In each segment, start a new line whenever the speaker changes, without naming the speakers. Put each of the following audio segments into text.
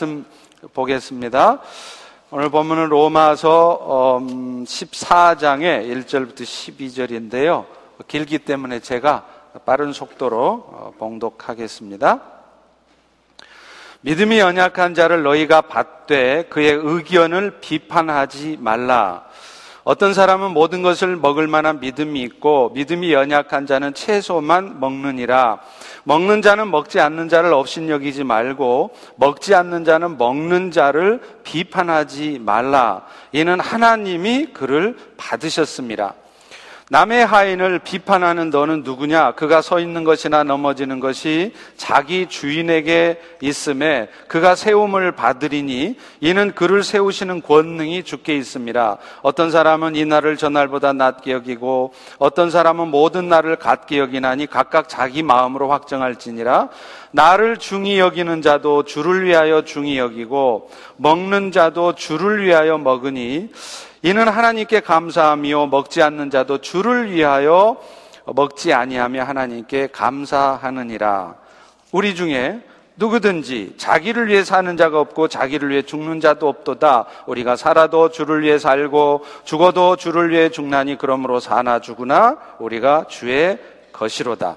말씀 보겠습니다. 오늘 본문은 로마서 14장의 음, 1절부터 12절인데요. 길기 때문에 제가 빠른 속도로 어, 봉독하겠습니다. 믿음이 연약한 자를 너희가 받되 그의 의견을 비판하지 말라. 어떤 사람은 모든 것을 먹을 만한 믿음이 있고 믿음이 연약한 자는 채소만 먹느니라. 먹는 자는 먹지 않는 자를 업신여기지 말고 먹지 않는 자는 먹는 자를 비판하지 말라. 이는 하나님이 그를 받으셨습니다. 남의 하인을 비판하는 너는 누구냐? 그가 서 있는 것이나 넘어지는 것이 자기 주인에게 있음에 그가 세움을 받으리니 이는 그를 세우시는 권능이 주께 있습니다. 어떤 사람은 이 날을 전날보다 낮게 여기고 어떤 사람은 모든 날을 같게 여기나니 각각 자기 마음으로 확정할지니라 나를 중히 여기는 자도 주를 위하여 중히 여기고 먹는 자도 주를 위하여 먹으니 이는 하나님께 감사하며 먹지 않는 자도 주를 위하여 먹지 아니하며 하나님께 감사하느니라. 우리 중에 누구든지 자기를 위해 사는 자가 없고 자기를 위해 죽는 자도 없도다. 우리가 살아도 주를 위해 살고 죽어도 주를 위해 죽나니 그러므로 사나 죽으나 우리가 주의 것이로다.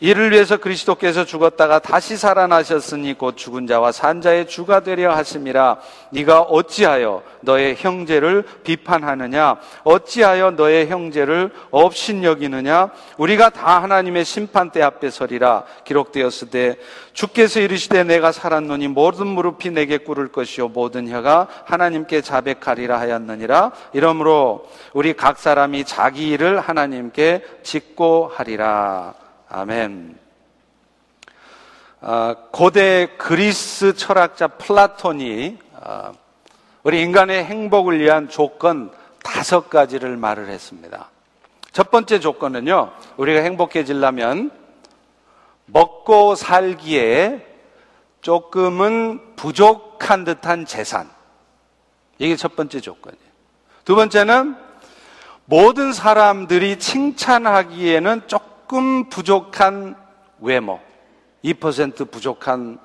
이를 위해서 그리스도께서 죽었다가 다시 살아나셨으니 곧 죽은 자와 산 자의 주가 되려 하심이라. 네가 어찌하여 너의 형제를 비판하느냐? 어찌하여 너의 형제를 업신 여기느냐? 우리가 다 하나님의 심판대 앞에 서리라. 기록되었으되 주께서 이르시되 내가 살았노니 모든 무릎이 내게 꿇을 것이요 모든 혀가 하나님께 자백하리라 하였느니라. 이러므로 우리 각 사람이 자기 일을 하나님께 짓고 하리라 아멘. 아, 고대 그리스 철학자 플라톤이 아, 우리 인간의 행복을 위한 조건 다섯 가지를 말을 했습니다. 첫 번째 조건은요, 우리가 행복해지려면 먹고 살기에 조금은 부족한 듯한 재산. 이게 첫 번째 조건이에요. 두 번째는 모든 사람들이 칭찬하기에는 조금 조금 부족한 외모. 2% 부족한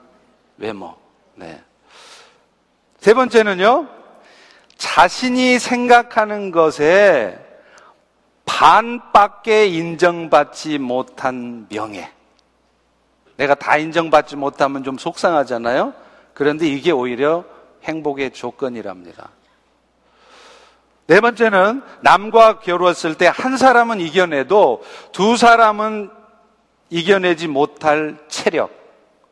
외모. 네. 세 번째는요, 자신이 생각하는 것에 반밖에 인정받지 못한 명예. 내가 다 인정받지 못하면 좀 속상하잖아요? 그런데 이게 오히려 행복의 조건이랍니다. 네 번째는 남과 겨루었을 때 한 사람은 이겨내도 두 사람은 이겨내지 못할 체력.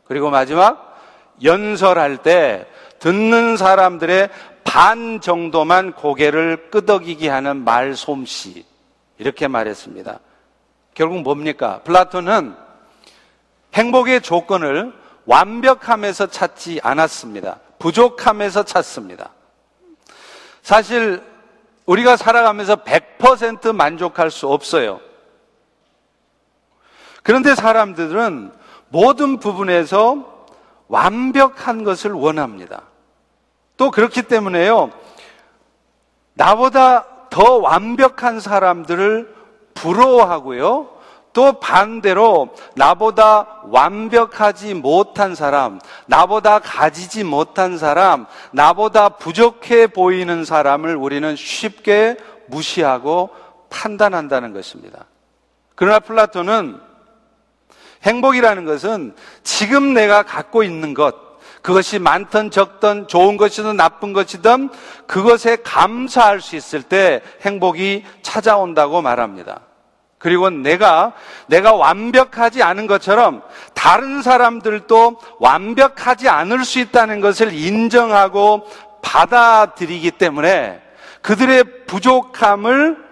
그리고 마지막 연설할 때 듣는 사람들의 반 정도만 고개를 끄덕이게 하는 말솜씨. 이렇게 말했습니다. 결국 뭡니까? 플라톤은 행복의 조건을 완벽함에서 찾지 않았습니다. 부족함에서 찾습니다. 사실 우리가 살아가면서 100% 만족할 수 없어요. 그런데 사람들은 모든 부분에서 완벽한 것을 원합니다. 또 그렇기 때문에요. 나보다 더 완벽한 사람들을 부러워하고요. 또 반대로 나보다 완벽하지 못한 사람, 나보다 가지지 못한 사람, 나보다 부족해 보이는 사람을 우리는 쉽게 무시하고 판단한다는 것입니다. 그러나 플라톤은 행복이라는 것은 지금 내가 갖고 있는 것, 그것이 많든 적든 좋은 것이든 나쁜 것이든 그것에 감사할 수 있을 때 행복이 찾아온다고 말합니다. 그리고 내가, 내가 완벽하지 않은 것처럼 다른 사람들도 완벽하지 않을 수 있다는 것을 인정하고 받아들이기 때문에 그들의 부족함을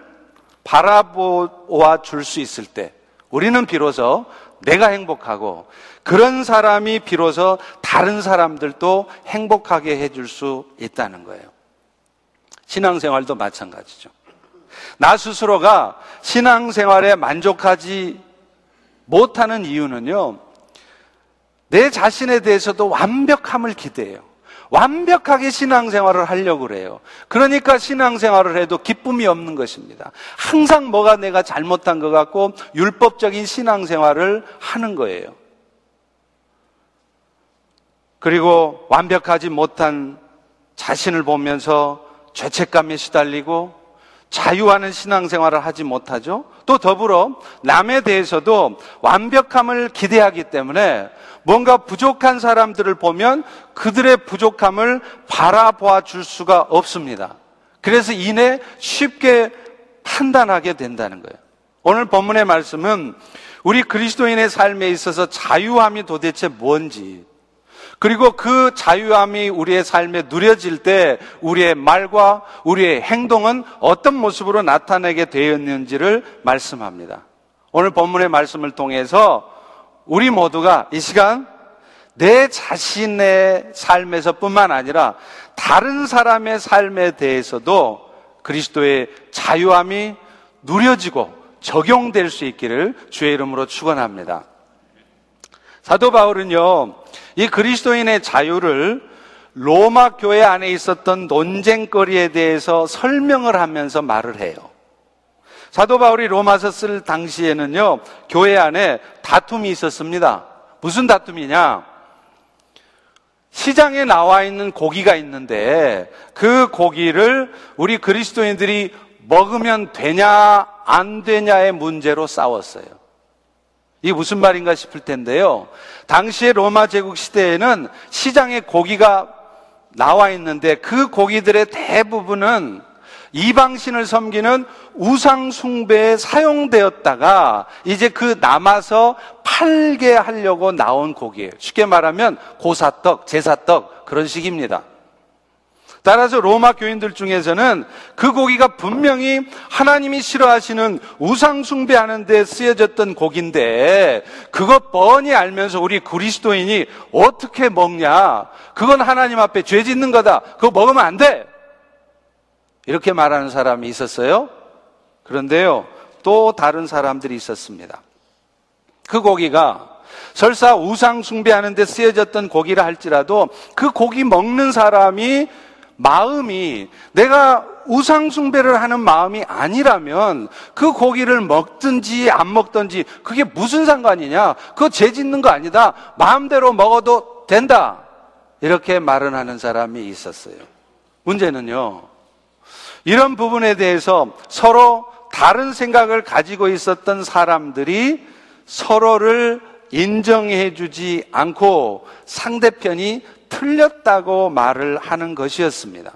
바라보아 줄 수 있을 때 우리는 비로소 내가 행복하고 그런 사람이 비로소 다른 사람들도 행복하게 해줄 수 있다는 거예요. 신앙생활도 마찬가지죠. 나 스스로가 신앙생활에 만족하지 못하는 이유는요, 내 자신에 대해서도 완벽함을 기대해요. 완벽하게 신앙생활을 하려고 그래요. 그러니까 신앙생활을 해도 기쁨이 없는 것입니다. 항상 뭐가 내가 잘못한 것 같고 율법적인 신앙생활을 하는 거예요. 그리고 완벽하지 못한 자신을 보면서 죄책감에 시달리고 자유하는 신앙생활을 하지 못하죠. 또 더불어 남에 대해서도 완벽함을 기대하기 때문에 뭔가 부족한 사람들을 보면 그들의 부족함을 바라보아 줄 수가 없습니다. 그래서 이내 쉽게 판단하게 된다는 거예요. 오늘 본문의 말씀은 우리 그리스도인의 삶에 있어서 자유함이 도대체 뭔지, 그리고 그 자유함이 우리의 삶에 누려질 때 우리의 말과 우리의 행동은 어떤 모습으로 나타내게 되었는지를 말씀합니다. 오늘 본문의 말씀을 통해서 우리 모두가 이 시간 내 자신의 삶에서 뿐만 아니라 다른 사람의 삶에 대해서도 그리스도의 자유함이 누려지고 적용될 수 있기를 주의 이름으로 축원합니다. 사도 바울은요, 이 그리스도인의 자유를 로마 교회 안에 있었던 논쟁거리에 대해서 설명을 하면서 말을 해요. 사도 바울이 로마서 쓸 당시에는요, 교회 안에 다툼이 있었습니다. 무슨 다툼이냐? 시장에 나와 있는 고기가 있는데 그 고기를 우리 그리스도인들이 먹으면 되냐, 안 되냐의 문제로 싸웠어요. 이게 무슨 말인가 싶을 텐데요. 당시에 로마 제국 시대에는 시장에 고기가 나와 있는데 그 고기들의 대부분은 이방신을 섬기는 우상숭배에 사용되었다가 이제 그 남아서 팔게 하려고 나온 고기예요. 쉽게 말하면 고사떡, 제사떡 그런 식입니다. 따라서 로마 교인들 중에서는 그 고기가 분명히 하나님이 싫어하시는 우상 숭배하는 데 쓰여졌던 고기인데 그것 뻔히 알면서 우리 그리스도인이 어떻게 먹냐? 그건 하나님 앞에 죄 짓는 거다. 그거 먹으면 안 돼. 이렇게 말하는 사람이 있었어요. 그런데요, 또 다른 사람들이 있었습니다. 그 고기가 설사 우상 숭배하는 데 쓰여졌던 고기라 할지라도 그 고기 먹는 사람이 마음이 내가 우상숭배를 하는 마음이 아니라면 그 고기를 먹든지 안 먹든지 그게 무슨 상관이냐? 그거 죄 짓는 거 아니다. 마음대로 먹어도 된다. 이렇게 말은 하는 사람이 있었어요. 문제는요. 이런 부분에 대해서 서로 다른 생각을 가지고 있었던 사람들이 서로를 인정해 주지 않고 상대편이 틀렸다고 말을 하는 것이었습니다.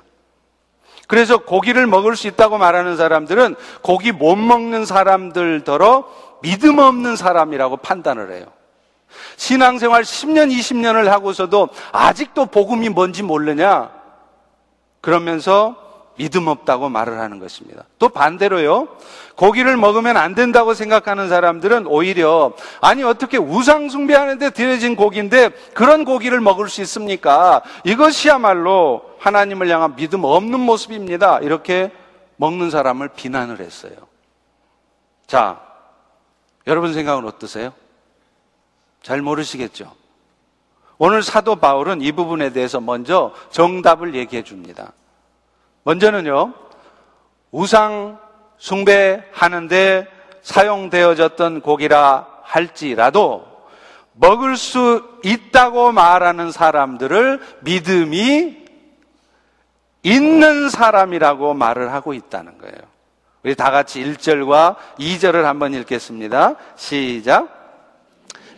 그래서 고기를 먹을 수 있다고 말하는 사람들은 고기 못 먹는 사람들더러 믿음 없는 사람이라고 판단을 해요. 신앙생활 10년, 20년을 하고서도 아직도 복음이 뭔지 모르냐? 그러면서 믿음 없다고 말을 하는 것입니다. 또 반대로요. 고기를 먹으면 안 된다고 생각하는 사람들은 오히려 아니 어떻게 우상 숭배하는데 드려진 고기인데 그런 고기를 먹을 수 있습니까? 이것이야말로 하나님을 향한 믿음 없는 모습입니다. 이렇게 먹는 사람을 비난을 했어요. 자, 여러분 생각은 어떠세요? 잘 모르시겠죠? 오늘 사도 바울은 이 부분에 대해서 먼저 정답을 얘기해 줍니다. 먼저는요, 우상 숭배하는데 사용되어졌던 고기라 할지라도 먹을 수 있다고 말하는 사람들을 믿음이 있는 사람이라고 말을 하고 있다는 거예요. 우리 다 같이 1절과 2절을 한번 읽겠습니다. 시작.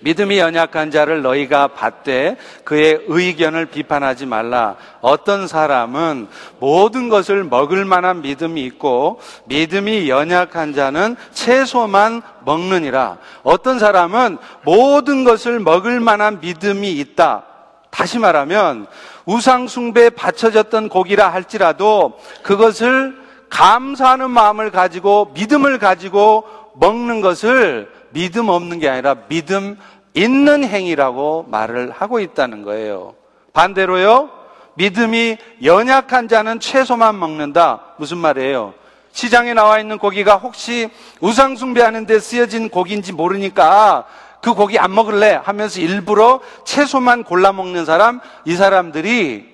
믿음이 연약한 자를 너희가 받되 그의 의견을 비판하지 말라. 어떤 사람은 모든 것을 먹을 만한 믿음이 있고 믿음이 연약한 자는 채소만 먹느니라. 어떤 사람은 모든 것을 먹을 만한 믿음이 있다. 다시 말하면 우상숭배에 바쳐졌던 고기라 할지라도 그것을 감사하는 마음을 가지고 믿음을 가지고 먹는 것을 믿음 없는 게 아니라 믿음 있는 행위라고 말을 하고 있다는 거예요. 반대로요, 믿음이 연약한 자는 채소만 먹는다. 무슨 말이에요? 시장에 나와 있는 고기가 혹시 우상숭배하는 데 쓰여진 고기인지 모르니까 그 고기 안 먹을래 하면서 일부러 채소만 골라 먹는 사람, 이 사람들이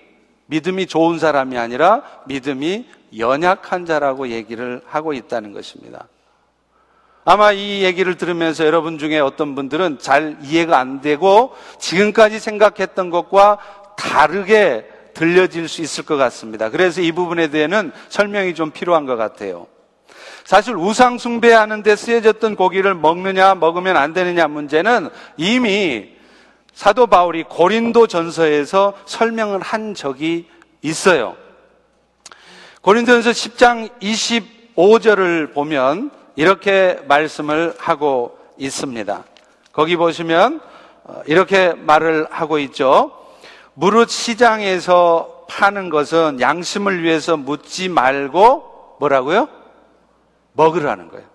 믿음이 좋은 사람이 아니라 믿음이 연약한 자라고 얘기를 하고 있다는 것입니다. 아마 이 얘기를 들으면서 여러분 중에 어떤 분들은 잘 이해가 안 되고 지금까지 생각했던 것과 다르게 들려질 수 있을 것 같습니다. 그래서 이 부분에 대해서는 설명이 좀 필요한 것 같아요. 사실 우상 숭배하는 데 쓰여졌던 고기를 먹느냐 먹으면 안 되느냐 문제는 이미 사도 바울이 고린도 전서에서 설명을 한 적이 있어요. 고린도전서 10장 25절을 보면 이렇게 말씀을 하고 있습니다. 거기 보시면 어, 이렇게 말을 하고 있죠. 무릇 시장에서 파는 것은 양심을 위해서 묻지 말고 뭐라고요? 먹으라는 거예요.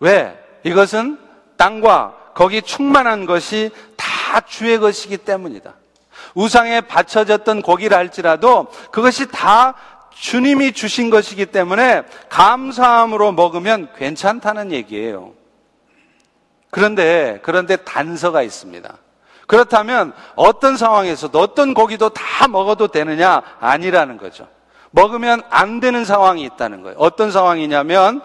왜? 이것은 땅과 거기 충만한 것이 다 주의 것이기 때문이다. 우상에 바쳐졌던 고기를 할지라도 그것이 다 주님이 주신 것이기 때문에 감사함으로 먹으면 괜찮다는 얘기예요. 그런데, 그런데 단서가 있습니다. 그렇다면 어떤 상황에서도 어떤 고기도 다 먹어도 되느냐? 아니라는 거죠. 먹으면 안 되는 상황이 있다는 거예요. 어떤 상황이냐면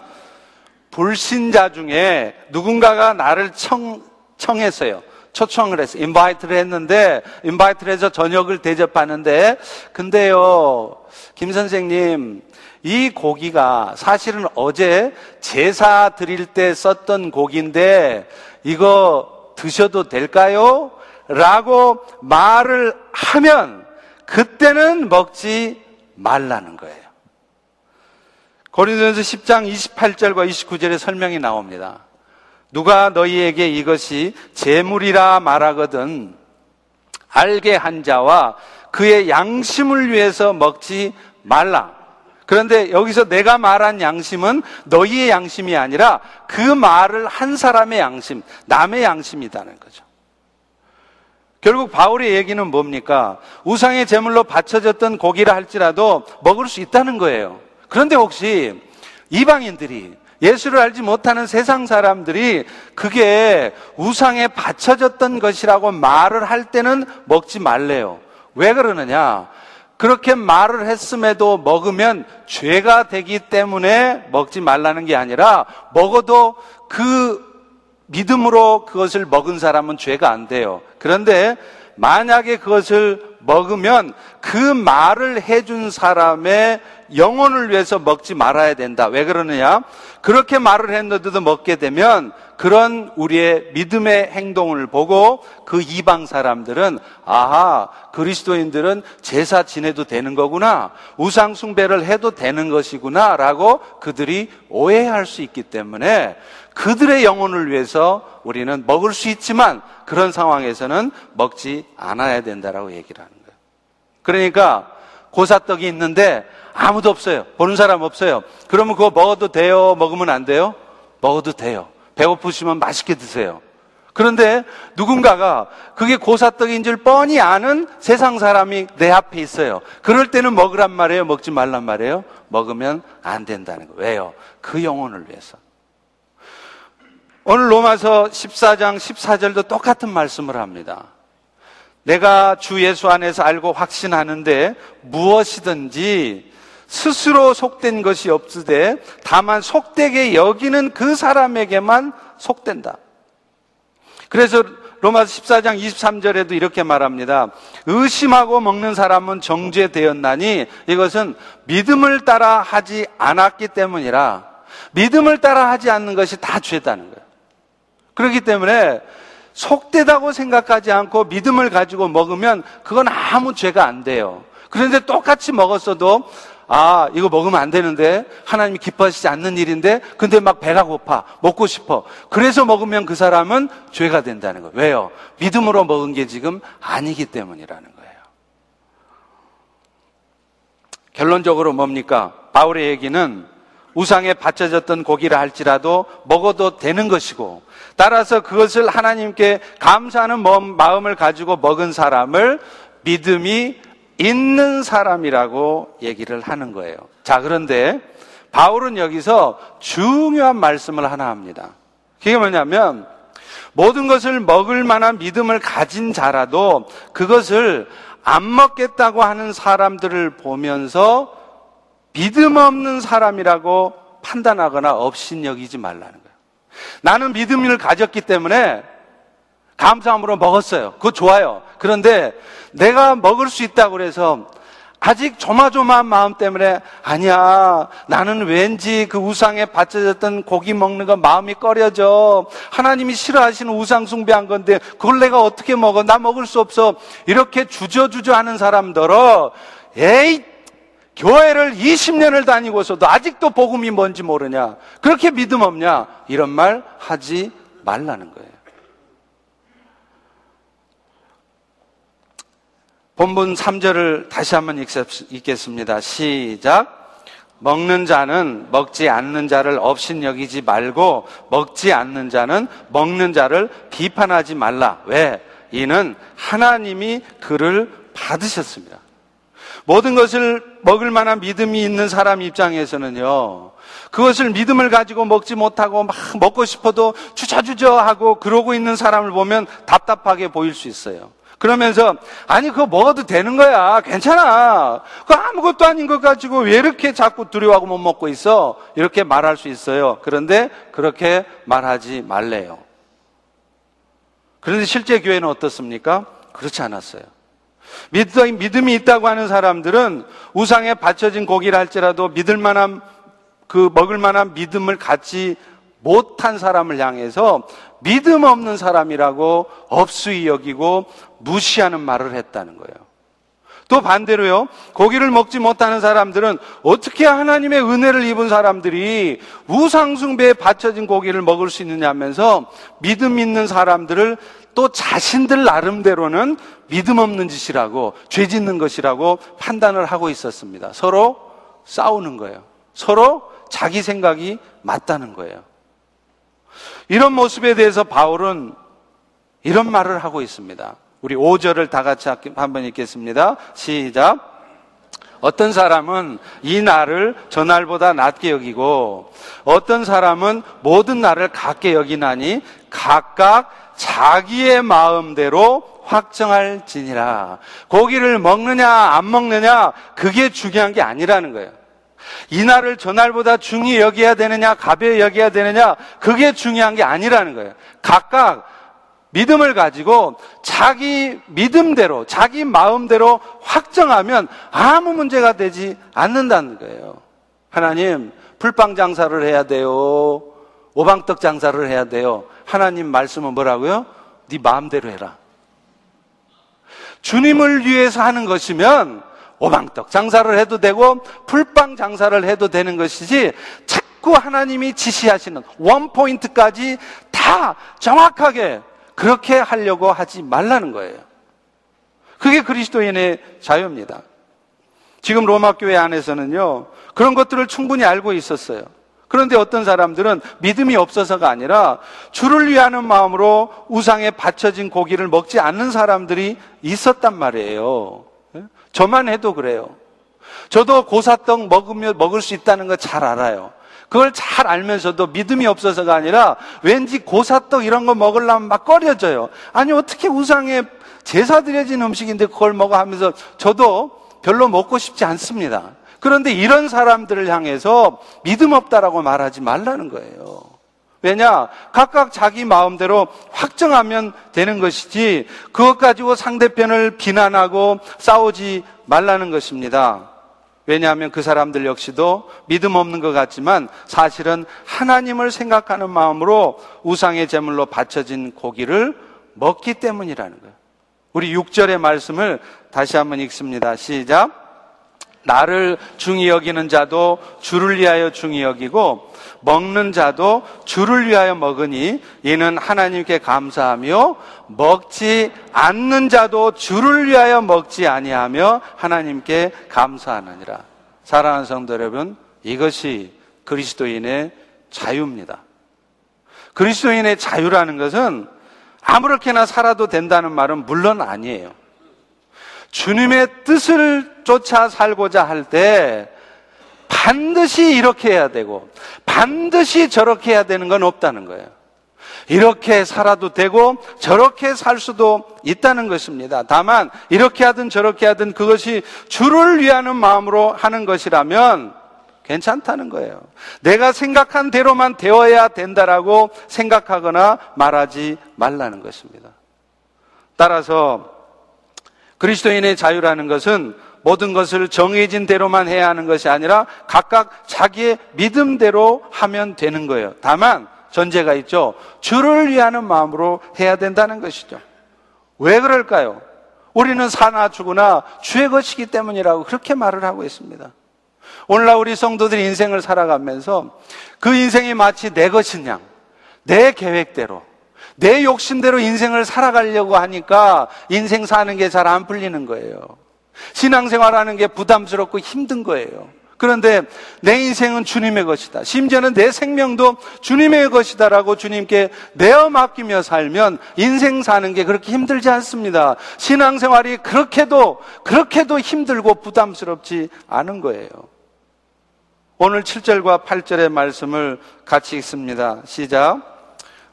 불신자 중에 누군가가 나를 청, 청했어요. 초청을 했어요. 인바이트를 했는데, 인바이트를 해서 저녁을 대접하는데, 근데요, 김 선생님, 이 고기가 사실은 어제 제사 드릴 때 썼던 고기인데, 이거 드셔도 될까요? 라고 말을 하면, 그때는 먹지 말라는 거예요. 고린도전서 10장 28절과 29절에 설명이 나옵니다. 누가 너희에게 이것이 재물이라 말하거든 알게 한 자와 그의 양심을 위해서 먹지 말라. 그런데 여기서 내가 말한 양심은 너희의 양심이 아니라 그 말을 한 사람의 양심, 남의 양심이라는 거죠. 결국 바울의 얘기는 뭡니까? 우상의 제물로 바쳐졌던 고기라 할지라도 먹을 수 있다는 거예요. 그런데 혹시 이방인들이 예수를 알지 못하는 세상 사람들이 그게 우상에 바쳐졌던 것이라고 말을 할 때는 먹지 말래요. 왜 그러느냐? 그렇게 말을 했음에도 먹으면 죄가 되기 때문에 먹지 말라는 게 아니라 먹어도 그 믿음으로 그것을 먹은 사람은 죄가 안 돼요. 그런데 만약에 그것을 먹으면 그 말을 해준 사람의 영혼을 위해서 먹지 말아야 된다. 왜 그러느냐? 그렇게 말을 했는데도 먹게 되면 그런 우리의 믿음의 행동을 보고 그 이방 사람들은 아하, 그리스도인들은 제사 지내도 되는 거구나. 우상숭배를 해도 되는 것이구나. 라고 그들이 오해할 수 있기 때문에 그들의 영혼을 위해서 우리는 먹을 수 있지만 그런 상황에서는 먹지 않아야 된다라고 얘기를 하는 거예요. 그러니까 고사떡이 있는데 아무도 없어요. 보는 사람 없어요. 그러면 그거 먹어도 돼요? 먹으면 안 돼요? 먹어도 돼요. 배고프시면 맛있게 드세요. 그런데 누군가가 그게 고사떡인 줄 뻔히 아는 세상 사람이 내 앞에 있어요. 그럴 때는 먹으란 말이에요? 먹지 말란 말이에요? 먹으면 안 된다는 거예요. 왜요? 그 영혼을 위해서. 오늘 로마서 14장 14절도 똑같은 말씀을 합니다. 내가 주 예수 안에서 알고 확신하는데 무엇이든지 스스로 속된 것이 없으되 다만 속되게 여기는 그 사람에게만 속된다. 그래서 로마서 14장 23절에도 이렇게 말합니다. 의심하고 먹는 사람은 정죄되었나니 이것은 믿음을 따라 하지 않았기 때문이라 믿음을 따라 하지 않는 것이 다 죄다는 거예요. 그렇기 때문에 속되다고 생각하지 않고 믿음을 가지고 먹으면 그건 아무 죄가 안 돼요. 그런데 똑같이 먹었어도 아, 이거 먹으면 안 되는데 하나님이 기뻐하시지 않는 일인데 근데 막 배가 고파. 먹고 싶어. 그래서 먹으면 그 사람은 죄가 된다는 거예요. 왜요? 믿음으로 먹은 게 지금 아니기 때문이라는 거예요. 결론적으로 뭡니까? 바울의 얘기는 우상에 바쳐졌던 고기를 할지라도 먹어도 되는 것이고 따라서 그것을 하나님께 감사하는 마음을 가지고 먹은 사람을 믿음이 있는 사람이라고 얘기를 하는 거예요. 자, 그런데 바울은 여기서 중요한 말씀을 하나 합니다. 그게 뭐냐면 모든 것을 먹을 만한 믿음을 가진 자라도 그것을 안 먹겠다고 하는 사람들을 보면서 믿음 없는 사람이라고 판단하거나 업신여기지 말라는 거예요. 나는 믿음을 가졌기 때문에 감사함으로 먹었어요. 그거 좋아요. 그런데 내가 먹을 수 있다고 그래서 아직 조마조마한 마음 때문에 아니야. 나는 왠지 그 우상에 바쳐졌던 고기 먹는 거 마음이 꺼려져. 하나님이 싫어하시는 우상 숭배한 건데 그걸 내가 어떻게 먹어? 나 먹을 수 없어. 이렇게 주저주저 하는 사람들어. 에이 교회를 20년을 다니고서도 아직도 복음이 뭔지 모르냐 그렇게 믿음 없냐 이런 말 하지 말라는 거예요 본문 3절을 다시 한번 읽겠습니다. 시작. 먹는 자는 먹지 않는 자를 없인 여기지 말고 먹지 않는 자는 먹는 자를 비판하지 말라. 왜? 이는 하나님이 그를 받으셨습니다. 모든 것을 먹을 만한 믿음이 있는 사람 입장에서는요, 그것을 믿음을 가지고 먹지 못하고 막 먹고 싶어도 주저주저 하고 그러고 있는 사람을 보면 답답하게 보일 수 있어요. 그러면서 아니 그거 먹어도 되는 거야. 괜찮아. 그 아무것도 아닌 것 가지고 왜 이렇게 자꾸 두려워하고 못 먹고 있어? 이렇게 말할 수 있어요. 그런데 그렇게 말하지 말래요. 그런데 실제 교회는 어떻습니까? 그렇지 않았어요 믿음이 있다고 하는 사람들은 우상에 바쳐진 고기를 할지라도 믿을 만한 그 먹을 만한 믿음을 갖지 못한 사람을 향해서 믿음 없는 사람이라고 업수히 여기고 무시하는 말을 했다는 거예요. 또 반대로요, 고기를 먹지 못하는 사람들은 어떻게 하나님의 은혜를 입은 사람들이 우상숭배에 바쳐진 고기를 먹을 수 있느냐 하면서 믿음 있는 사람들을 또 자신들 나름대로는 믿음 없는 짓이라고, 죄 짓는 것이라고 판단을 하고 있었습니다. 서로 싸우는 거예요. 서로 자기 생각이 맞다는 거예요. 이런 모습에 대해서 바울은 이런 말을 하고 있습니다. 우리 5절을 다 같이 한번 읽겠습니다. 시작. 어떤 사람은 이 날을 저 날보다 낮게 여기고 어떤 사람은 모든 날을 같게 여기나니 각각 자기의 마음대로 확정할지니라. 고기를 먹느냐 안 먹느냐 그게 중요한 게 아니라는 거예요. 이 날을 전날보다 중히 여겨야 되느냐, 가벼이 여겨야 되느냐, 그게 중요한 게 아니라는 거예요. 각각 믿음을 가지고 자기 믿음대로, 자기 마음대로 확정하면 아무 문제가 되지 않는다는 거예요. 하나님, 풀빵 장사를 해야 돼요. 오방떡 장사를 해야 돼요. 하나님 말씀은 뭐라고요? 네 마음대로 해라. 주님을 위해서 하는 것이면 오방떡 장사를 해도 되고 풀빵 장사를 해도 되는 것이지 자꾸 하나님이 지시하시는 원 포인트까지 다 정확하게 그렇게 하려고 하지 말라는 거예요. 그게 그리스도인의 자유입니다. 지금 로마 교회 안에서는요, 그런 것들을 충분히 알고 있었어요. 그런데 어떤 사람들은 믿음이 없어서가 아니라 주를 위하는 마음으로 우상에 바쳐진 고기를 먹지 않는 사람들이 있었단 말이에요. 저만 해도 그래요. 저도 고사떡 먹으며 먹을 수 있다는 거 잘 알아요. 그걸 잘 알면서도 믿음이 없어서가 아니라 왠지 고사떡 이런 거 먹으려면 막 꺼려져요. 아니 어떻게 우상에 제사 드려진 음식인데 그걸 먹어 하면서 저도 별로 먹고 싶지 않습니다. 그런데 이런 사람들을 향해서 믿음 없다라고 말하지 말라는 거예요. 왜냐? 각각 자기 마음대로 확정하면 되는 것이지 그것 가지고 상대편을 비난하고 싸우지 말라는 것입니다. 왜냐하면 그 사람들 역시도 믿음 없는 것 같지만 사실은 하나님을 생각하는 마음으로 우상의 제물로 바쳐진 고기를 먹기 때문이라는 거예요. 우리 6절의 말씀을 다시 한번 읽습니다. 시작. 나를 중히 여기는 자도 주를 위하여 중히 여기고 먹는 자도 주를 위하여 먹으니 이는 하나님께 감사하며 먹지 않는 자도 주를 위하여 먹지 아니하며 하나님께 감사하느니라. 사랑하는 성도 여러분, 이것이 그리스도인의 자유입니다. 그리스도인의 자유라는 것은 아무렇게나 살아도 된다는 말은 물론 아니에요. 주님의 뜻을 쫓아 살고자 할 때 반드시 이렇게 해야 되고 반드시 저렇게 해야 되는 건 없다는 거예요. 이렇게 살아도 되고 저렇게 살 수도 있다는 것입니다. 다만 이렇게 하든 저렇게 하든 그것이 주를 위하는 마음으로 하는 것이라면 괜찮다는 거예요. 내가 생각한 대로만 되어야 된다라고 생각하거나 말하지 말라는 것입니다. 따라서 그리스도인의 자유라는 것은 모든 것을 정해진 대로만 해야 하는 것이 아니라 각각 자기의 믿음대로 하면 되는 거예요. 다만 전제가 있죠. 주를 위하는 마음으로 해야 된다는 것이죠. 왜 그럴까요? 우리는 사나 죽으나 주의 것이기 때문이라고 그렇게 말을 하고 있습니다. 오늘날 우리 성도들이 인생을 살아가면서 그 인생이 마치 내 양, 내 계획대로, 내 욕심대로 인생을 살아가려고 하니까 인생 사는 게 잘 안 풀리는 거예요. 신앙생활하는 게 부담스럽고 힘든 거예요. 그런데 내 인생은 주님의 것이다. 심지어는 내 생명도 주님의 것이다라고 주님께 내어 맡기며 살면 인생 사는 게 그렇게 힘들지 않습니다. 신앙생활이 그렇게도, 그렇게도 힘들고 부담스럽지 않은 거예요. 오늘 7절과 8절의 말씀을 같이 읽습니다. 시작.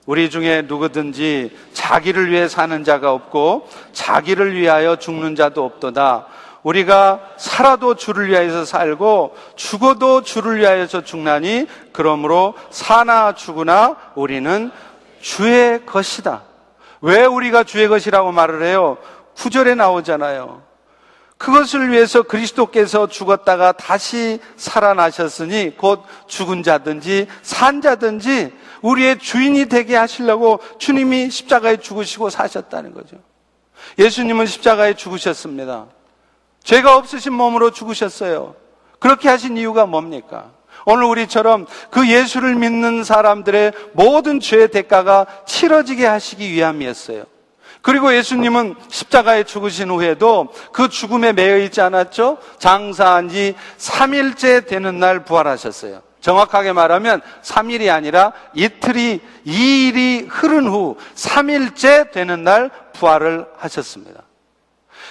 우리 중에 누구든지 자기를 위해 사는 자가 없고 자기를 위하여 죽는 자도 없도다. 우리가 살아도 주를 위하여서 살고 죽어도 주를 위하여서 죽나니 그러므로 사나 죽으나 우리는 주의 것이다. 왜 우리가 주의 것이라고 말을 해요? 구절에 나오잖아요. 그것을 위해서 그리스도께서 죽었다가 다시 살아나셨으니 곧 죽은 자든지 산 자든지 우리의 주인이 되게 하시려고 주님이 십자가에 죽으시고 사셨다는 거죠. 예수님은 십자가에 죽으셨습니다. 죄가 없으신 몸으로 죽으셨어요. 그렇게 하신 이유가 뭡니까? 오늘 우리처럼 그 예수를 믿는 사람들의 모든 죄의 대가가 치러지게 하시기 위함이었어요. 그리고 예수님은 십자가에 죽으신 후에도 그 죽음에 매여 있지 않았죠? 장사한 지 3일째 되는 날 부활하셨어요. 정확하게 말하면 3일이 아니라 이틀이, 2일이 흐른 후 3일째 되는 날 부활을 하셨습니다.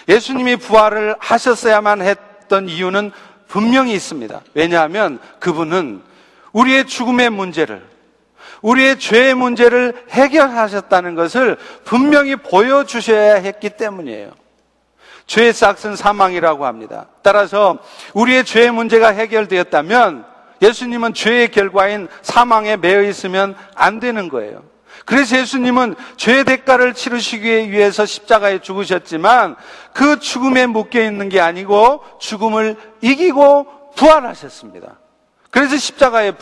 예수님이 부활을 하셨어야만 했던 이유는 분명히 있습니다. 왜냐하면 그분은 우리의 죽음의 문제를 우리의 죄의 문제를 해결하셨다는 것을 분명히 보여주셔야 했기 때문이에요. 죄의 싹은 사망이라고 합니다. 따라서 우리의 죄의 문제가 해결되었다면 예수님은 죄의 결과인 사망에 매여 있으면 안 되는 거예요. 그래서 예수님은 죄의 대가를 치르시기 위해서 십자가에 죽으셨지만 그 죽음에 묶여 있는 게 아니고 죽음을 이기고 부활하셨습니다. 그래서 십자가의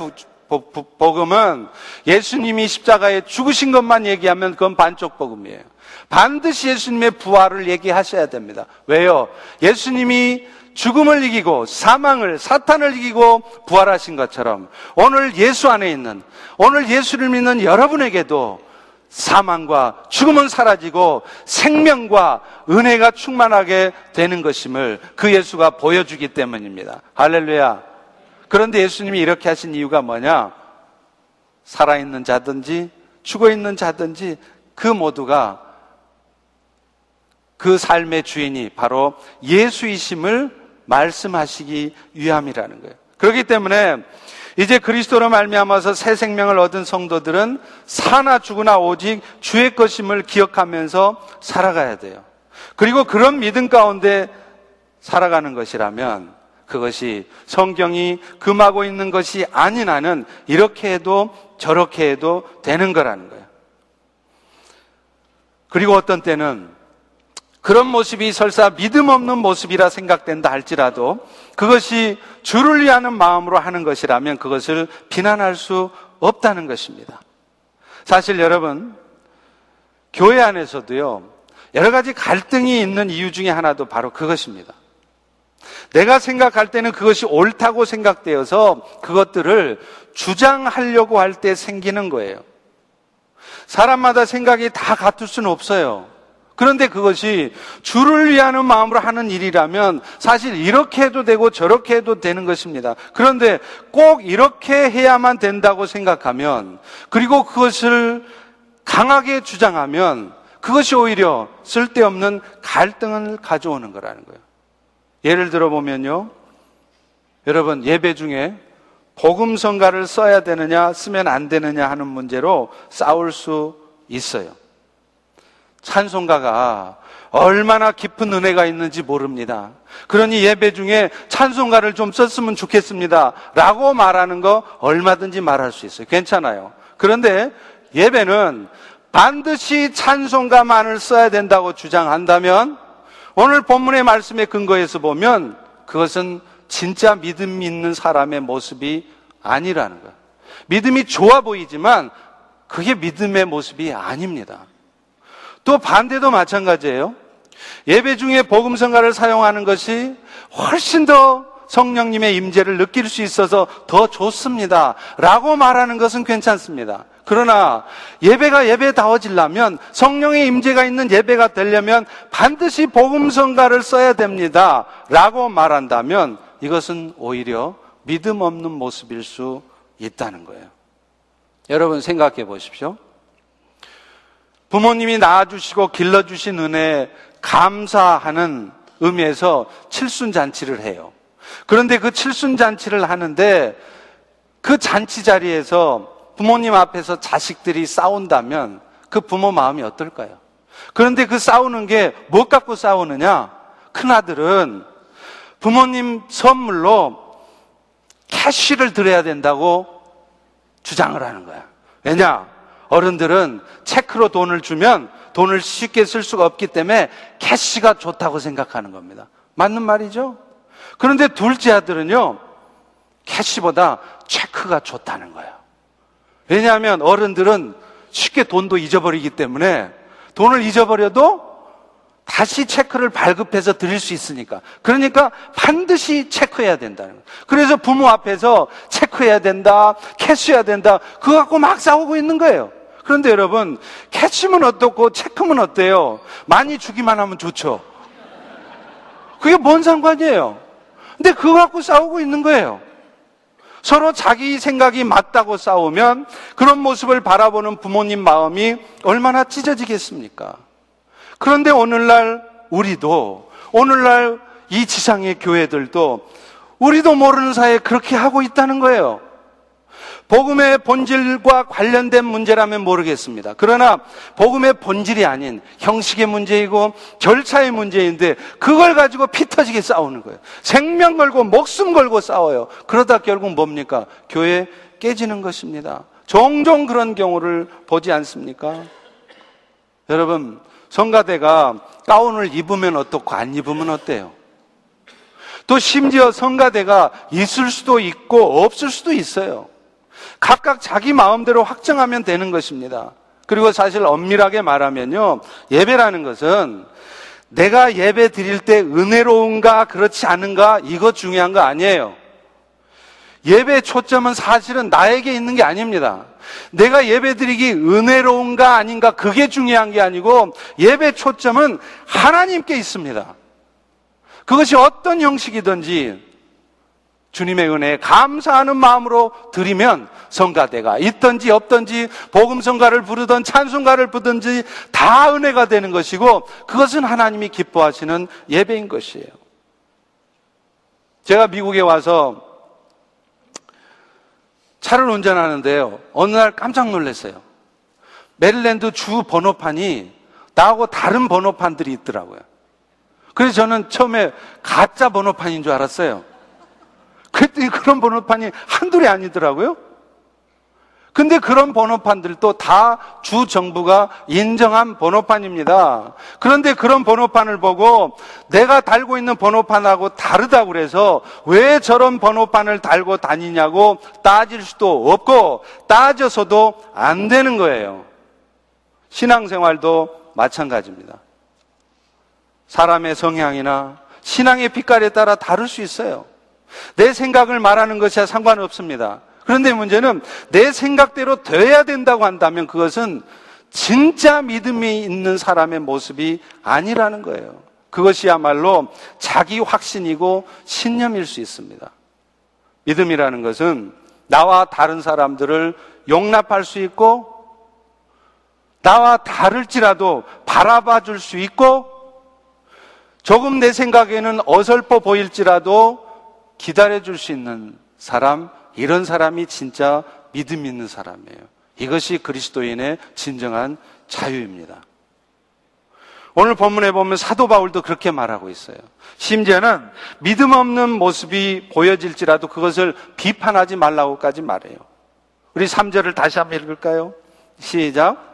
복음은 예수님이 십자가에 죽으신 것만 얘기하면 그건 반쪽 복음이에요. 반드시 예수님의 부활을 얘기하셔야 됩니다. 왜요? 예수님이 죽음을 이기고 사망을 사탄을 이기고 부활하신 것처럼 오늘 예수 안에 있는 오늘 예수를 믿는 여러분에게도 사망과 죽음은 사라지고 생명과 은혜가 충만하게 되는 것임을 그 예수가 보여주기 때문입니다. 할렐루야. 그런데 예수님이 이렇게 하신 이유가 뭐냐? 살아있는 자든지 죽어있는 자든지 그 모두가 그 삶의 주인이 바로 예수이심을 말씀하시기 위함이라는 거예요. 그렇기 때문에 이제 그리스도로 말미암아서 새 생명을 얻은 성도들은 사나 죽으나 오직 주의 것임을 기억하면서 살아가야 돼요. 그리고 그런 믿음 가운데 살아가는 것이라면 그것이 성경이 금하고 있는 것이 한은 이렇게 해도 저렇게 해도 되는 거라는 거예요. 그리고 어떤 때는 그런 모습이 설사 믿음 없는 모습이라 생각된다 할지라도 그것이 주를 위하는 마음으로 하는 것이라면 그것을 비난할 수 없다는 것입니다. 사실 여러분, 교회 안에서도요, 여러 가지 갈등이 있는 이유 중에 하나도 바로 그것입니다. 내가 생각할 때는 그것이 옳다고 생각되어서 그것들을 주장하려고 할 때 생기는 거예요. 사람마다 생각이 다 같을 수는 없어요. 그런데 그것이 주를 위하는 마음으로 하는 일이라면 사실 이렇게 해도 되고 저렇게 해도 되는 것입니다. 그런데 꼭 이렇게 해야만 된다고 생각하면 그리고 그것을 강하게 주장하면 그것이 오히려 쓸데없는 갈등을 가져오는 거라는 거예요. 예를 들어 보면요. 여러분, 예배 중에 복음성가를 써야 되느냐, 쓰면 안 되느냐 하는 문제로 싸울 수 있어요. 찬송가가 얼마나 깊은 은혜가 있는지 모릅니다. 그러니 예배 중에 찬송가를 좀 썼으면 좋겠습니다. 라고 말하는 거 얼마든지 말할 수 있어요. 괜찮아요. 그런데 예배는 반드시 찬송가만을 써야 된다고 주장한다면 오늘 본문의 말씀에 근거해서 보면 그것은 진짜 믿음 있는 사람의 모습이 아니라는 거예요. 믿음이 좋아 보이지만 그게 믿음의 모습이 아닙니다. 또 반대도 마찬가지예요. 예배 중에 복음성가를 사용하는 것이 훨씬 더 성령님의 임재를 느낄 수 있어서 더 좋습니다. 라고 말하는 것은 괜찮습니다. 그러나 예배가 예배다워지려면 성령의 임재가 있는 예배가 되려면 반드시 복음성가를 써야 됩니다. 라고 말한다면 이것은 오히려 믿음 없는 모습일 수 있다는 거예요. 여러분 생각해 보십시오. 부모님이 낳아주시고 길러주신 은혜 감사하는 의미에서 칠순잔치를 해요. 그런데 그 칠순잔치를 하는데 그 잔치 자리에서 부모님 앞에서 자식들이 싸운다면 그 부모 마음이 어떨까요? 그런데 그 싸우는 게 뭐 갖고 싸우느냐? 큰아들은 부모님 선물로 캐시를 드려야 된다고 주장을 하는 거야. 왜냐? 어른들은 체크로 돈을 주면 돈을 쉽게 쓸 수가 없기 때문에 캐시가 좋다고 생각하는 겁니다. 맞는 말이죠? 그런데 둘째 아들은요, 캐시보다 체크가 좋다는 거예요. 왜냐하면 어른들은 쉽게 돈도 잊어버리기 때문에 돈을 잊어버려도 다시 체크를 발급해서 드릴 수 있으니까. 그러니까 반드시 체크해야 된다는 거예요. 그래서 부모 앞에서 체크해야 된다, 캐시해야 된다, 그거 갖고 막 싸우고 있는 거예요. 그런데 여러분, 캐치면 어떻고 체크면 어때요? 많이 주기만 하면 좋죠. 그게 뭔 상관이에요? 근데 그거 갖고 싸우고 있는 거예요. 서로 자기 생각이 맞다고 싸우면 그런 모습을 바라보는 부모님 마음이 얼마나 찢어지겠습니까? 그런데 오늘날 우리도 오늘날 이 지상의 교회들도 우리도 모르는 사이에 그렇게 하고 있다는 거예요. 복음의 본질과 관련된 문제라면 모르겠습니다. 그러나 복음의 본질이 아닌 형식의 문제이고 절차의 문제인데 그걸 가지고 피 터지게 싸우는 거예요. 생명 걸고 목숨 걸고 싸워요. 그러다 결국 뭡니까? 교회 깨지는 것입니다. 종종 그런 경우를 보지 않습니까? 여러분, 성가대가 가운을 입으면 어떻고 안 입으면 어때요? 또 심지어 성가대가 있을 수도 있고 없을 수도 있어요. 각각 자기 마음대로 확정하면 되는 것입니다. 그리고 사실 엄밀하게 말하면요. 예배라는 것은 내가 예배 드릴 때 은혜로운가 그렇지 않은가 이거 중요한 거 아니에요. 예배 초점은 사실은 나에게 있는 게 아닙니다. 내가 예배 드리기 은혜로운가 아닌가 그게 중요한 게 아니고 예배 초점은 하나님께 있습니다. 그것이 어떤 형식이든지 주님의 은혜에 감사하는 마음으로 드리면 성가대가 있든지 없든지 복음 성가를 부르든 찬송가를 부르든지 다 은혜가 되는 것이고 그것은 하나님이 기뻐하시는 예배인 것이에요. 제가 미국에 와서 차를 운전하는데요. 어느 날 깜짝 놀랐어요. 메릴랜드 주 번호판이 나하고 다른 번호판들이 있더라고요. 그래서 저는 처음에 가짜 번호판인 줄 알았어요. 그랬더니 그런 번호판이 한둘이 아니더라고요. 근데 그런 번호판들도 다 주 정부가 인정한 번호판입니다. 그런데 그런 번호판을 보고 내가 달고 있는 번호판하고 다르다고 그래서 왜 저런 번호판을 달고 다니냐고 따질 수도 없고 따져서도 안 되는 거예요. 신앙생활도 마찬가지입니다. 사람의 성향이나 신앙의 빛깔에 따라 다를 수 있어요. 내 생각을 말하는 것이야 상관없습니다. 그런데 문제는 내 생각대로 돼야 된다고 한다면 그것은 진짜 믿음이 있는 사람의 모습이 아니라는 거예요. 그것이야말로 자기 확신이고 신념일 수 있습니다. 믿음이라는 것은 나와 다른 사람들을 용납할 수 있고 나와 다를지라도 바라봐 줄 수 있고 조금 내 생각에는 어설퍼 보일지라도 기다려 줄 수 있는 사람, 이런 사람이 진짜 믿음 있는 사람이에요. 이것이 그리스도인의 진정한 자유입니다. 오늘 본문에 보면 사도 바울도 그렇게 말하고 있어요. 심지어는 믿음 없는 모습이 보여질지라도 그것을 비판하지 말라고까지 말해요. 우리 3절을 다시 한번 읽을까요? 시작.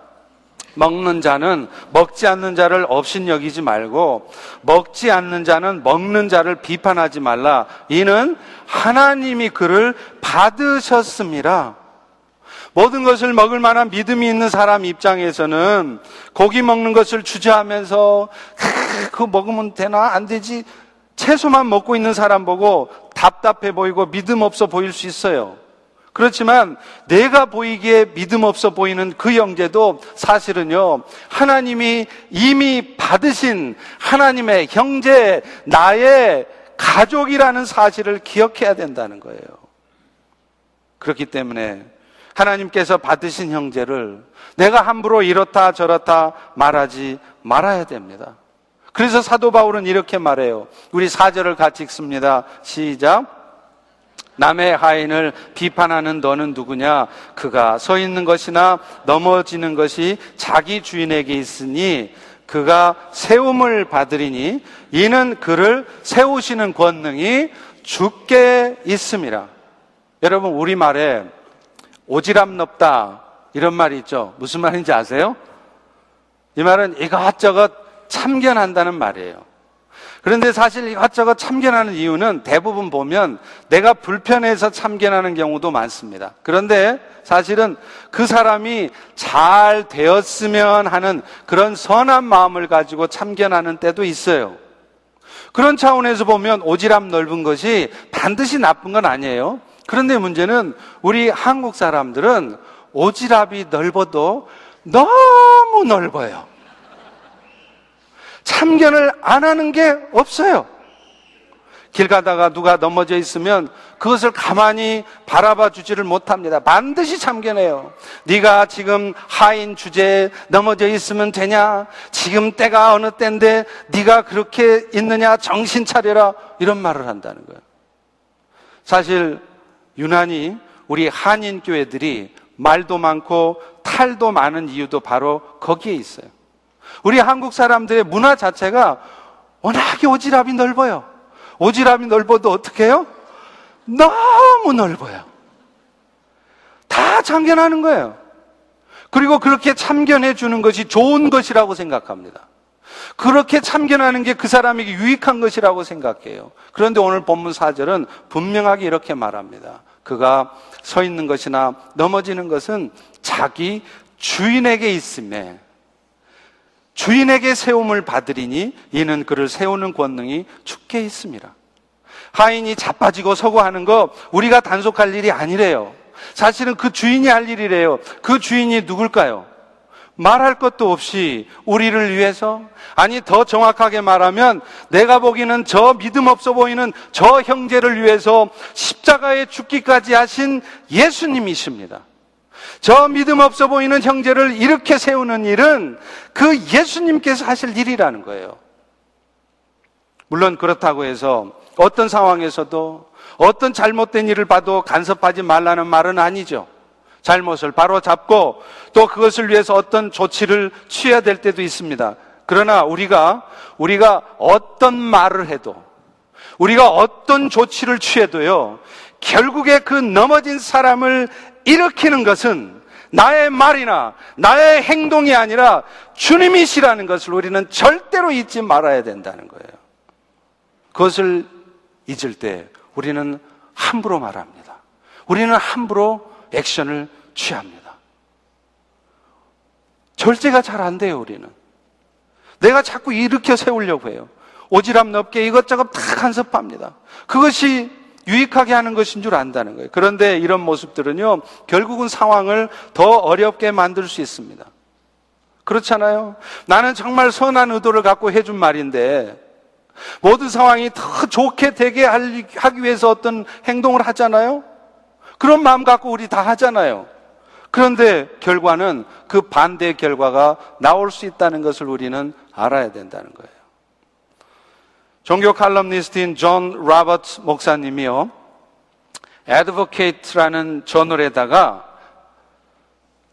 먹는 자는 먹지 않는 자를 없인 여기지 말고 먹지 않는 자는 먹는 자를 비판하지 말라. 이는 하나님이 그를 받으셨습니다. 모든 것을 먹을 만한 믿음이 있는 사람 입장에서는 고기 먹는 것을 주저하면서 그거 먹으면 되나 안 되지 채소만 먹고 있는 사람 보고 답답해 보이고 믿음 없어 보일 수 있어요. 그렇지만 내가 보이기에 믿음 없어 보이는 그 형제도 사실은요, 하나님이 이미 받으신 하나님의 형제, 나의 가족이라는 사실을 기억해야 된다는 거예요. 그렇기 때문에 하나님께서 받으신 형제를 내가 함부로 이렇다 저렇다 말하지 말아야 됩니다. 그래서 사도 바울은 이렇게 말해요. 우리 사절을 같이 읽습니다. 시작. 남의 하인을 비판하는 너는 누구냐? 그가 서 있는 것이나 넘어지는 것이 자기 주인에게 있으니 그가 세움을 받으리니 이는 그를 세우시는 권능이 죽게 있습니다. 여러분, 우리말에 오지랖 넓다 이런 말이 있죠. 무슨 말인지 아세요? 이 말은 이것저것 참견한다는 말이에요. 그런데 사실 이것저것 참견하는 이유는 대부분 보면 내가 불편해서 참견하는 경우도 많습니다. 그런데 사실은 그 사람이 잘 되었으면 하는 그런 선한 마음을 가지고 참견하는 때도 있어요. 그런 차원에서 보면 오지랖 넓은 것이 반드시 나쁜 건 아니에요. 그런데 문제는 우리 한국 사람들은 오지랖이 넓어도 너무 넓어요. 참견을 안 하는 게 없어요. 길 가다가 누가 넘어져 있으면 그것을 가만히 바라봐 주지를 못합니다. 반드시 참견해요. 네가 지금 하인 주제에 넘어져 있으면 되냐? 지금 때가 어느 때인데 네가 그렇게 있느냐? 정신 차려라. 이런 말을 한다는 거예요. 사실 유난히 우리 한인 교회들이 말도 많고 탈도 많은 이유도 바로 거기에 있어요. 우리 한국 사람들의 문화 자체가 워낙에 오지랖이 넓어요. 오지랖이 넓어도 어떻게 해요? 너무 넓어요. 다 참견하는 거예요. 그리고 그렇게 참견해 주는 것이 좋은 것이라고 생각합니다. 그렇게 참견하는 게 그 사람에게 유익한 것이라고 생각해요. 그런데 오늘 본문 4절은 분명하게 이렇게 말합니다. 그가 서 있는 것이나 넘어지는 것은 자기 주인에게 있음에 주인에게 세움을 받으리니 이는 그를 세우는 권능이 죽게 있습니다. 하인이 자빠지고 서고 하는 거 우리가 단속할 일이 아니래요. 사실은 그 주인이 할 일이래요. 그 주인이 누굴까요? 말할 것도 없이 우리를 위해서 아니 더 정확하게 말하면 내가 보기는 저 믿음 없어 보이는 저 형제를 위해서 십자가에 죽기까지 하신 예수님이십니다. 저 믿음 없어 보이는 형제를 이렇게 세우는 일은 그 예수님께서 하실 일이라는 거예요. 물론 그렇다고 해서 어떤 상황에서도 어떤 잘못된 일을 봐도 간섭하지 말라는 말은 아니죠. 잘못을 바로 잡고 또 그것을 위해서 어떤 조치를 취해야 될 때도 있습니다. 그러나 우리가 우리가 어떤 말을 해도 우리가 어떤 조치를 취해도요. 결국에 그 넘어진 사람을 일으키는 것은 나의 말이나 나의 행동이 아니라 주님이시라는 것을 우리는 절대로 잊지 말아야 된다는 거예요. 그것을 잊을 때 우리는 함부로 말합니다. 우리는 함부로 액션을 취합니다. 절제가 잘 안 돼요, 우리는. 내가 자꾸 일으켜 세우려고 해요. 오지랖 넓게 이것저것 다 간섭합니다. 그것이 유익하게 하는 것인 줄 안다는 거예요. 그런데 이런 모습들은요, 결국은 상황을 더 어렵게 만들 수 있습니다. 그렇잖아요? 나는 정말 선한 의도를 갖고 해준 말인데, 모든 상황이 더 좋게 되게 하기 위해서 어떤 행동을 하잖아요? 그런 마음 갖고 우리 다 하잖아요. 그런데 결과는 그 반대의 결과가 나올 수 있다는 것을 우리는 알아야 된다는 거예요. 종교 칼럼니스트인 존 라버트 목사님이요. Advocate라는 저널에다가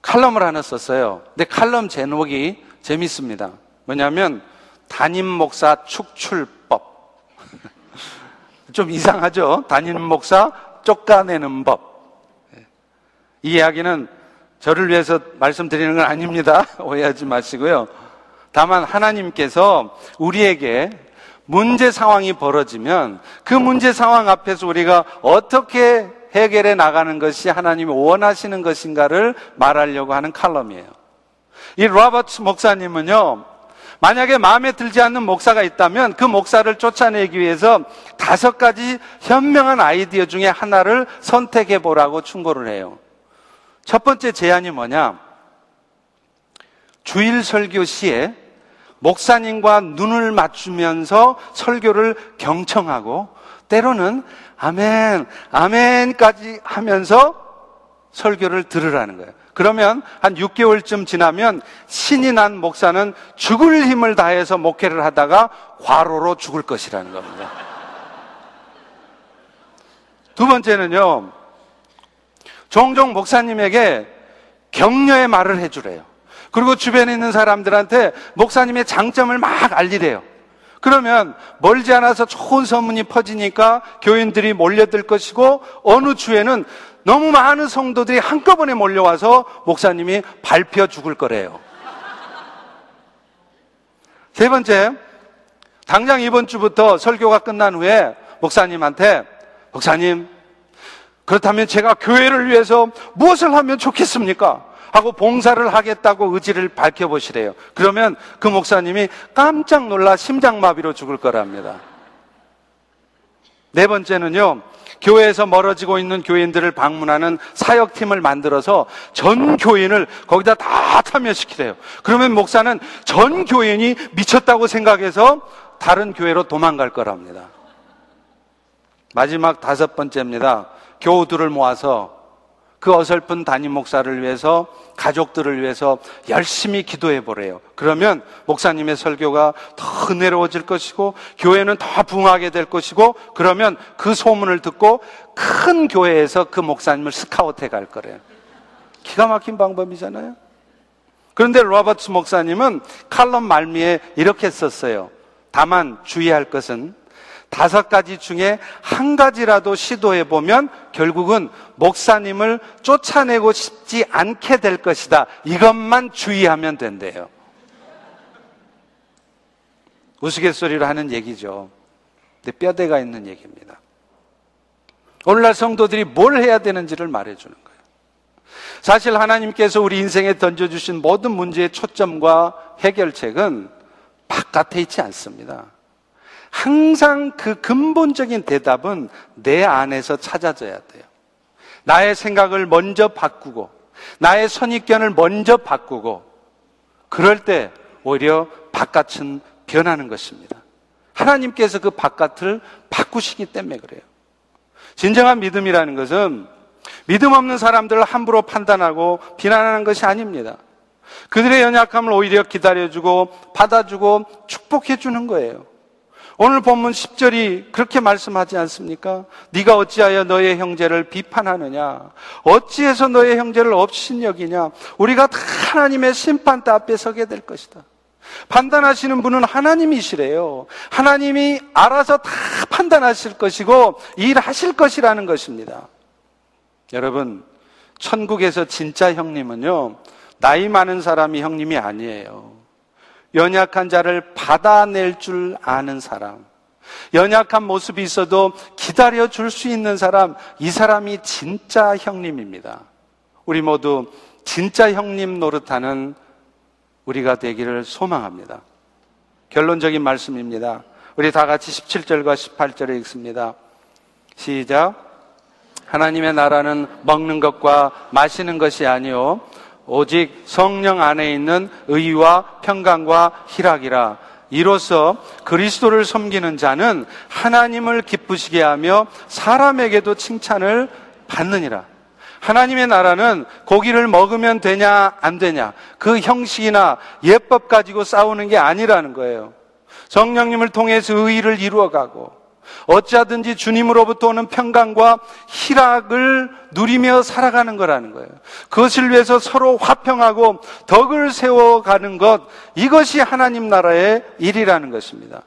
칼럼을 하나 썼어요. 근데 칼럼 제목이 재밌습니다. 뭐냐면 담임 목사 축출법. 좀 이상하죠? 담임 목사 쫓아내는 법. 이 이야기는 저를 위해서 말씀드리는 건 아닙니다. 오해하지 마시고요. 다만 하나님께서 우리에게 문제 상황이 벌어지면 그 문제 상황 앞에서 우리가 어떻게 해결해 나가는 것이 하나님이 원하시는 것인가를 말하려고 하는 칼럼이에요. 이 로버트 목사님은요, 만약에 마음에 들지 않는 목사가 있다면 그 목사를 쫓아내기 위해서 다섯 가지 현명한 아이디어 중에 하나를 선택해 보라고 충고를 해요. 첫 번째 제안이 뭐냐? 주일 설교 시에 목사님과 눈을 맞추면서 설교를 경청하고 때로는 아멘, 아멘까지 하면서 설교를 들으라는 거예요. 그러면 한 6개월쯤 지나면 신이 난 목사는 죽을 힘을 다해서 목회를 하다가 과로로 죽을 것이라는 겁니다. 두 번째는요, 종종 목사님에게 격려의 말을 해주래요. 그리고 주변에 있는 사람들한테 목사님의 장점을 막 알리래요. 그러면 멀지 않아서 좋은 소문이 퍼지니까 교인들이 몰려들 것이고 어느 주에는 너무 많은 성도들이 한꺼번에 몰려와서 목사님이 밟혀 죽을 거래요. 세 번째, 당장 이번 주부터 설교가 끝난 후에 목사님한테 목사님, 그렇다면 제가 교회를 위해서 무엇을 하면 좋겠습니까? 하고 봉사를 하겠다고 의지를 밝혀보시래요. 그러면 그 목사님이 깜짝 놀라 심장마비로 죽을 거랍니다. 네 번째는요, 교회에서 멀어지고 있는 교인들을 방문하는 사역팀을 만들어서 전 교인을 거기다 다 참여시키래요. 그러면 목사는 전 교인이 미쳤다고 생각해서 다른 교회로 도망갈 거랍니다. 마지막 다섯 번째입니다. 교우들을 모아서 그 어설픈 담임 목사를 위해서 가족들을 위해서 열심히 기도해 보래요. 그러면 목사님의 설교가 더 은혜로워질 것이고 교회는 더 부흥하게 될 것이고 그러면 그 소문을 듣고 큰 교회에서 그 목사님을 스카우트해 갈 거래요. 기가 막힌 방법이잖아요. 그런데 로버트 목사님은 칼럼 말미에 이렇게 썼어요. 다만 주의할 것은 다섯 가지 중에 한 가지라도 시도해 보면 결국은 목사님을 쫓아내고 싶지 않게 될 것이다. 이것만 주의하면 된대요. 우스갯소리로 하는 얘기죠. 근데 뼈대가 있는 얘기입니다. 오늘날 성도들이 뭘 해야 되는지를 말해주는 거예요. 사실 하나님께서 우리 인생에 던져주신 모든 문제의 초점과 해결책은 바깥에 있지 않습니다. 항상 그 근본적인 대답은 내 안에서 찾아져야 돼요. 나의 생각을 먼저 바꾸고, 나의 선입견을 먼저 바꾸고, 그럴 때 오히려 바깥은 변하는 것입니다. 하나님께서 그 바깥을 바꾸시기 때문에 그래요. 진정한 믿음이라는 것은 믿음 없는 사람들을 함부로 판단하고 비난하는 것이 아닙니다. 그들의 연약함을 오히려 기다려주고 받아주고 축복해주는 거예요. 오늘 본문 10절이 그렇게 말씀하지 않습니까? 네가 어찌하여 너의 형제를 비판하느냐? 어찌해서 너의 형제를 업신여기냐? 우리가 다 하나님의 심판대 앞에 서게 될 것이다. 판단하시는 분은 하나님이시래요. 하나님이 알아서 다 판단하실 것이고 일하실 것이라는 것입니다. 여러분, 천국에서 진짜 형님은요, 나이 많은 사람이 형님이 아니에요. 연약한 자를 받아낼 줄 아는 사람. 연약한 모습이 있어도 기다려 줄 수 있는 사람, 이 사람이 진짜 형님입니다. 우리 모두 진짜 형님 노릇하는 우리가 되기를 소망합니다. 결론적인 말씀입니다. 우리 다 같이 17절과 18절을 읽습니다. 시작. 하나님의 나라는 먹는 것과 마시는 것이 아니요 오직 성령 안에 있는 의와 평강과 희락이라. 이로써 그리스도를 섬기는 자는 하나님을 기쁘시게 하며 사람에게도 칭찬을 받느니라. 하나님의 나라는 고기를 먹으면 되냐, 안 되냐, 그 형식이나 예법 가지고 싸우는 게 아니라는 거예요. 성령님을 통해서 의의를 이루어가고, 어찌하든지 주님으로부터 오는 평강과 희락을 누리며 살아가는 거라는 거예요. 그것을 위해서 서로 화평하고 덕을 세워가는 것, 이것이 하나님 나라의 일이라는 것입니다.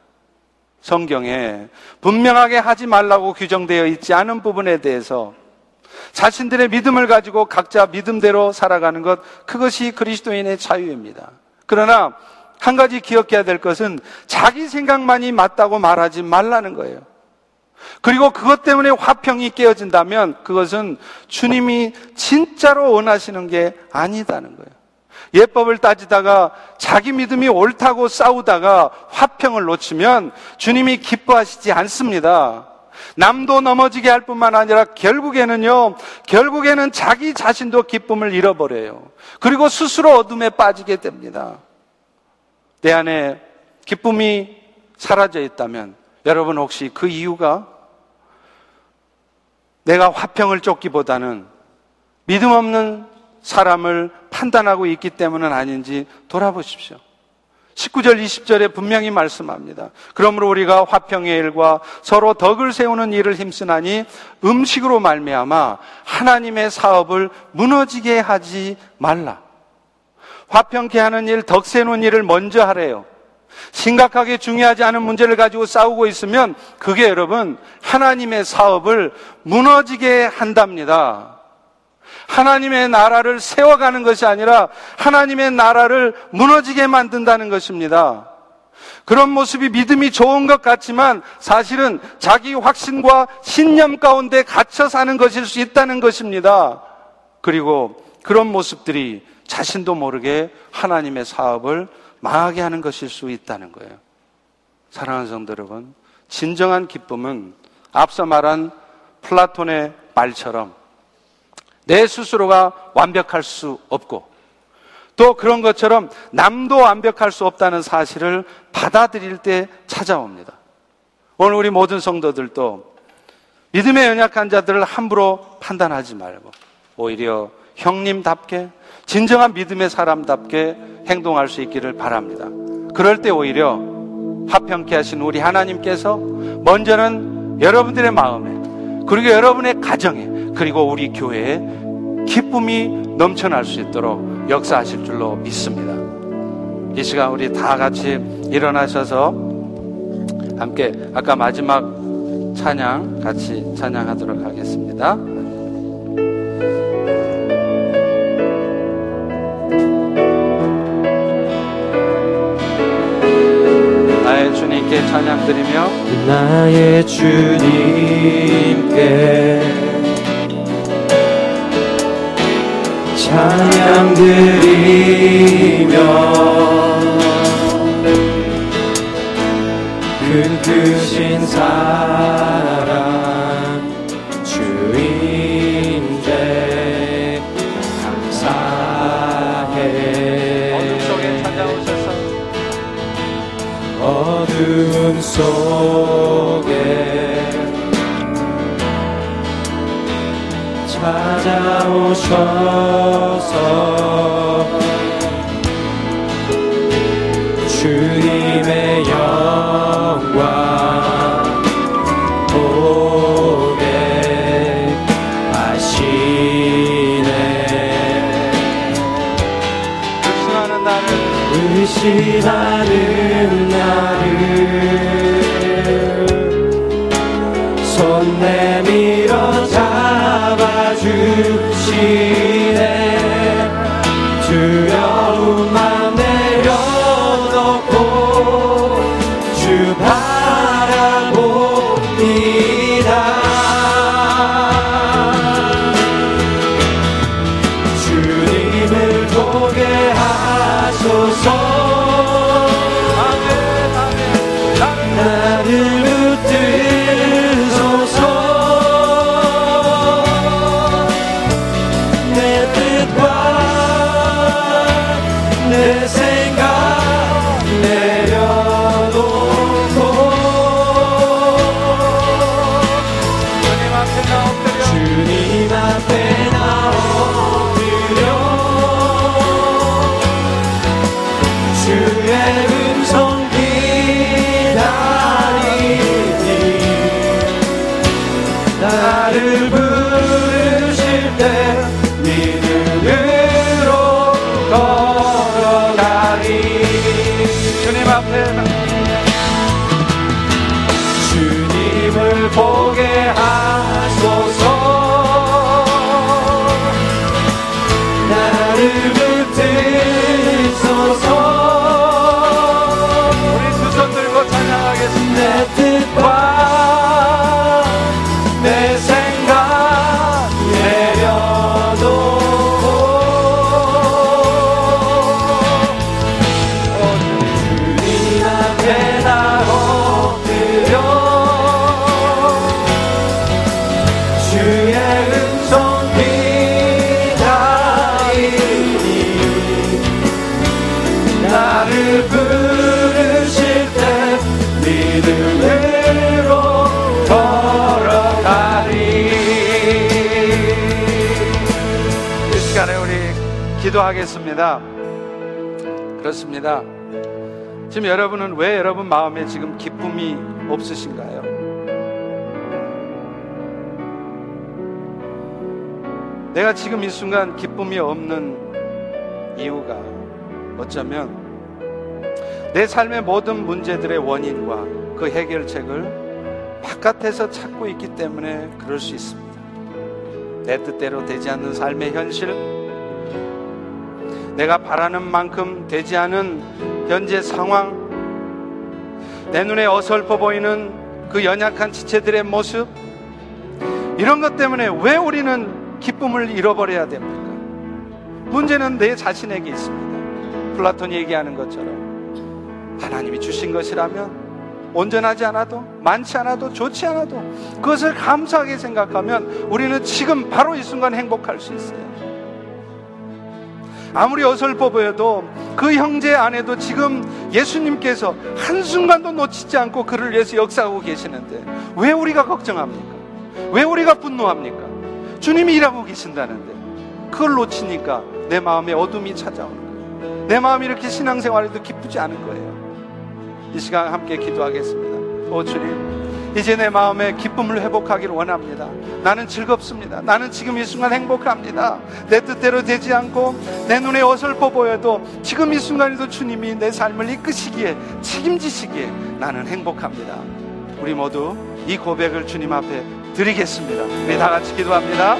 성경에 분명하게 하지 말라고 규정되어 있지 않은 부분에 대해서 자신들의 믿음을 가지고 각자 믿음대로 살아가는 것, 그것이 그리스도인의 자유입니다. 그러나 한 가지 기억해야 될 것은 자기 생각만이 맞다고 말하지 말라는 거예요. 그리고 그것 때문에 화평이 깨어진다면 그것은 주님이 진짜로 원하시는 게 아니다는 거예요. 예법을 따지다가 자기 믿음이 옳다고 싸우다가 화평을 놓치면 주님이 기뻐하시지 않습니다. 남도 넘어지게 할 뿐만 아니라 결국에는요, 결국에는 자기 자신도 기쁨을 잃어버려요. 그리고 스스로 어둠에 빠지게 됩니다. 내 안에 기쁨이 사라져 있다면 여러분 혹시 그 이유가 내가 화평을 쫓기보다는 믿음 없는 사람을 판단하고 있기 때문은 아닌지 돌아보십시오. 19절, 20절에 분명히 말씀합니다. 그러므로 우리가 화평의 일과 서로 덕을 세우는 일을 힘쓰나니 음식으로 말미암아 하나님의 사업을 무너지게 하지 말라. 화평케 하는 일, 덕 세우는 일을 먼저 하래요. 심각하게 중요하지 않은 문제를 가지고 싸우고 있으면 그게 여러분 하나님의 사업을 무너지게 한답니다. 하나님의 나라를 세워가는 것이 아니라 하나님의 나라를 무너지게 만든다는 것입니다. 그런 모습이 믿음이 좋은 것 같지만 사실은 자기 확신과 신념 가운데 갇혀 사는 것일 수 있다는 것입니다. 그리고 그런 모습들이 자신도 모르게 하나님의 사업을 망하게 하는 것일 수 있다는 거예요. 사랑하는 성도 여러분, 진정한 기쁨은 앞서 말한 플라톤의 말처럼 내 스스로가 완벽할 수 없고 또 그런 것처럼 남도 완벽할 수 없다는 사실을 받아들일 때 찾아옵니다. 오늘 우리 모든 성도들도 믿음의 연약한 자들을 함부로 판단하지 말고 오히려 형님답게 진정한 믿음의 사람답게 행동할 수 있기를 바랍니다. 그럴 때 오히려 화평케 하신 우리 하나님께서 먼저는 여러분들의 마음에 그리고 여러분의 가정에 그리고 우리 교회에 기쁨이 넘쳐날 수 있도록 역사하실 줄로 믿습니다. 이 시간 우리 다 같이 일어나셔서 함께 아까 마지막 찬양 같이 찬양하도록 하겠습니다. 주님께 찬양 드리며
나의 주님께 찬양 드리며 큰 크신 사랑
어둠 속에 찾아오셔서
주님의 영광 보게 하시네.
불신하는 나를
의심하는
기도하겠습니다. 그렇습니다. 지금 여러분은 왜 여러분 마음에 지금 기쁨이 없으신가요? 내가 지금 이 순간 기쁨이 없는 이유가 어쩌면 내 삶의 모든 문제들의 원인과 그 해결책을 바깥에서 찾고 있기 때문에 그럴 수 있습니다. 내 뜻대로 되지 않는 삶의 현실, 내가 바라는 만큼 되지 않은 현재 상황, 내 눈에 어설퍼 보이는 그 연약한 지체들의 모습, 이런 것 때문에 왜 우리는 기쁨을 잃어버려야 됩니까? 문제는 내 자신에게 있습니다. 플라톤이 얘기하는 것처럼 하나님이 주신 것이라면 온전하지 않아도 많지 않아도 좋지 않아도 그것을 감사하게 생각하면 우리는 지금 바로 이 순간 행복할 수 있어요. 아무리 어설퍼 보여도 그 형제 안에도 지금 예수님께서 한순간도 놓치지 않고 그를 위해서 역사하고 계시는데 왜 우리가 걱정합니까? 왜 우리가 분노합니까? 주님이 일하고 계신다는데 그걸 놓치니까 내 마음에 어둠이 찾아오는 거예요. 내 마음이 이렇게 신앙생활에도 기쁘지 않은 거예요. 이 시간 함께 기도하겠습니다. 오 주님, 이제 내 마음에 기쁨을 회복하기를 원합니다. 나는 즐겁습니다. 나는 지금 이 순간 행복합니다. 내 뜻대로 되지 않고 내 눈에 어설퍼 보여도 지금 이 순간에도 주님이 내 삶을 이끄시기에 책임지시기에 나는 행복합니다. 우리 모두 이 고백을 주님 앞에 드리겠습니다. 우리 다 같이 기도합니다.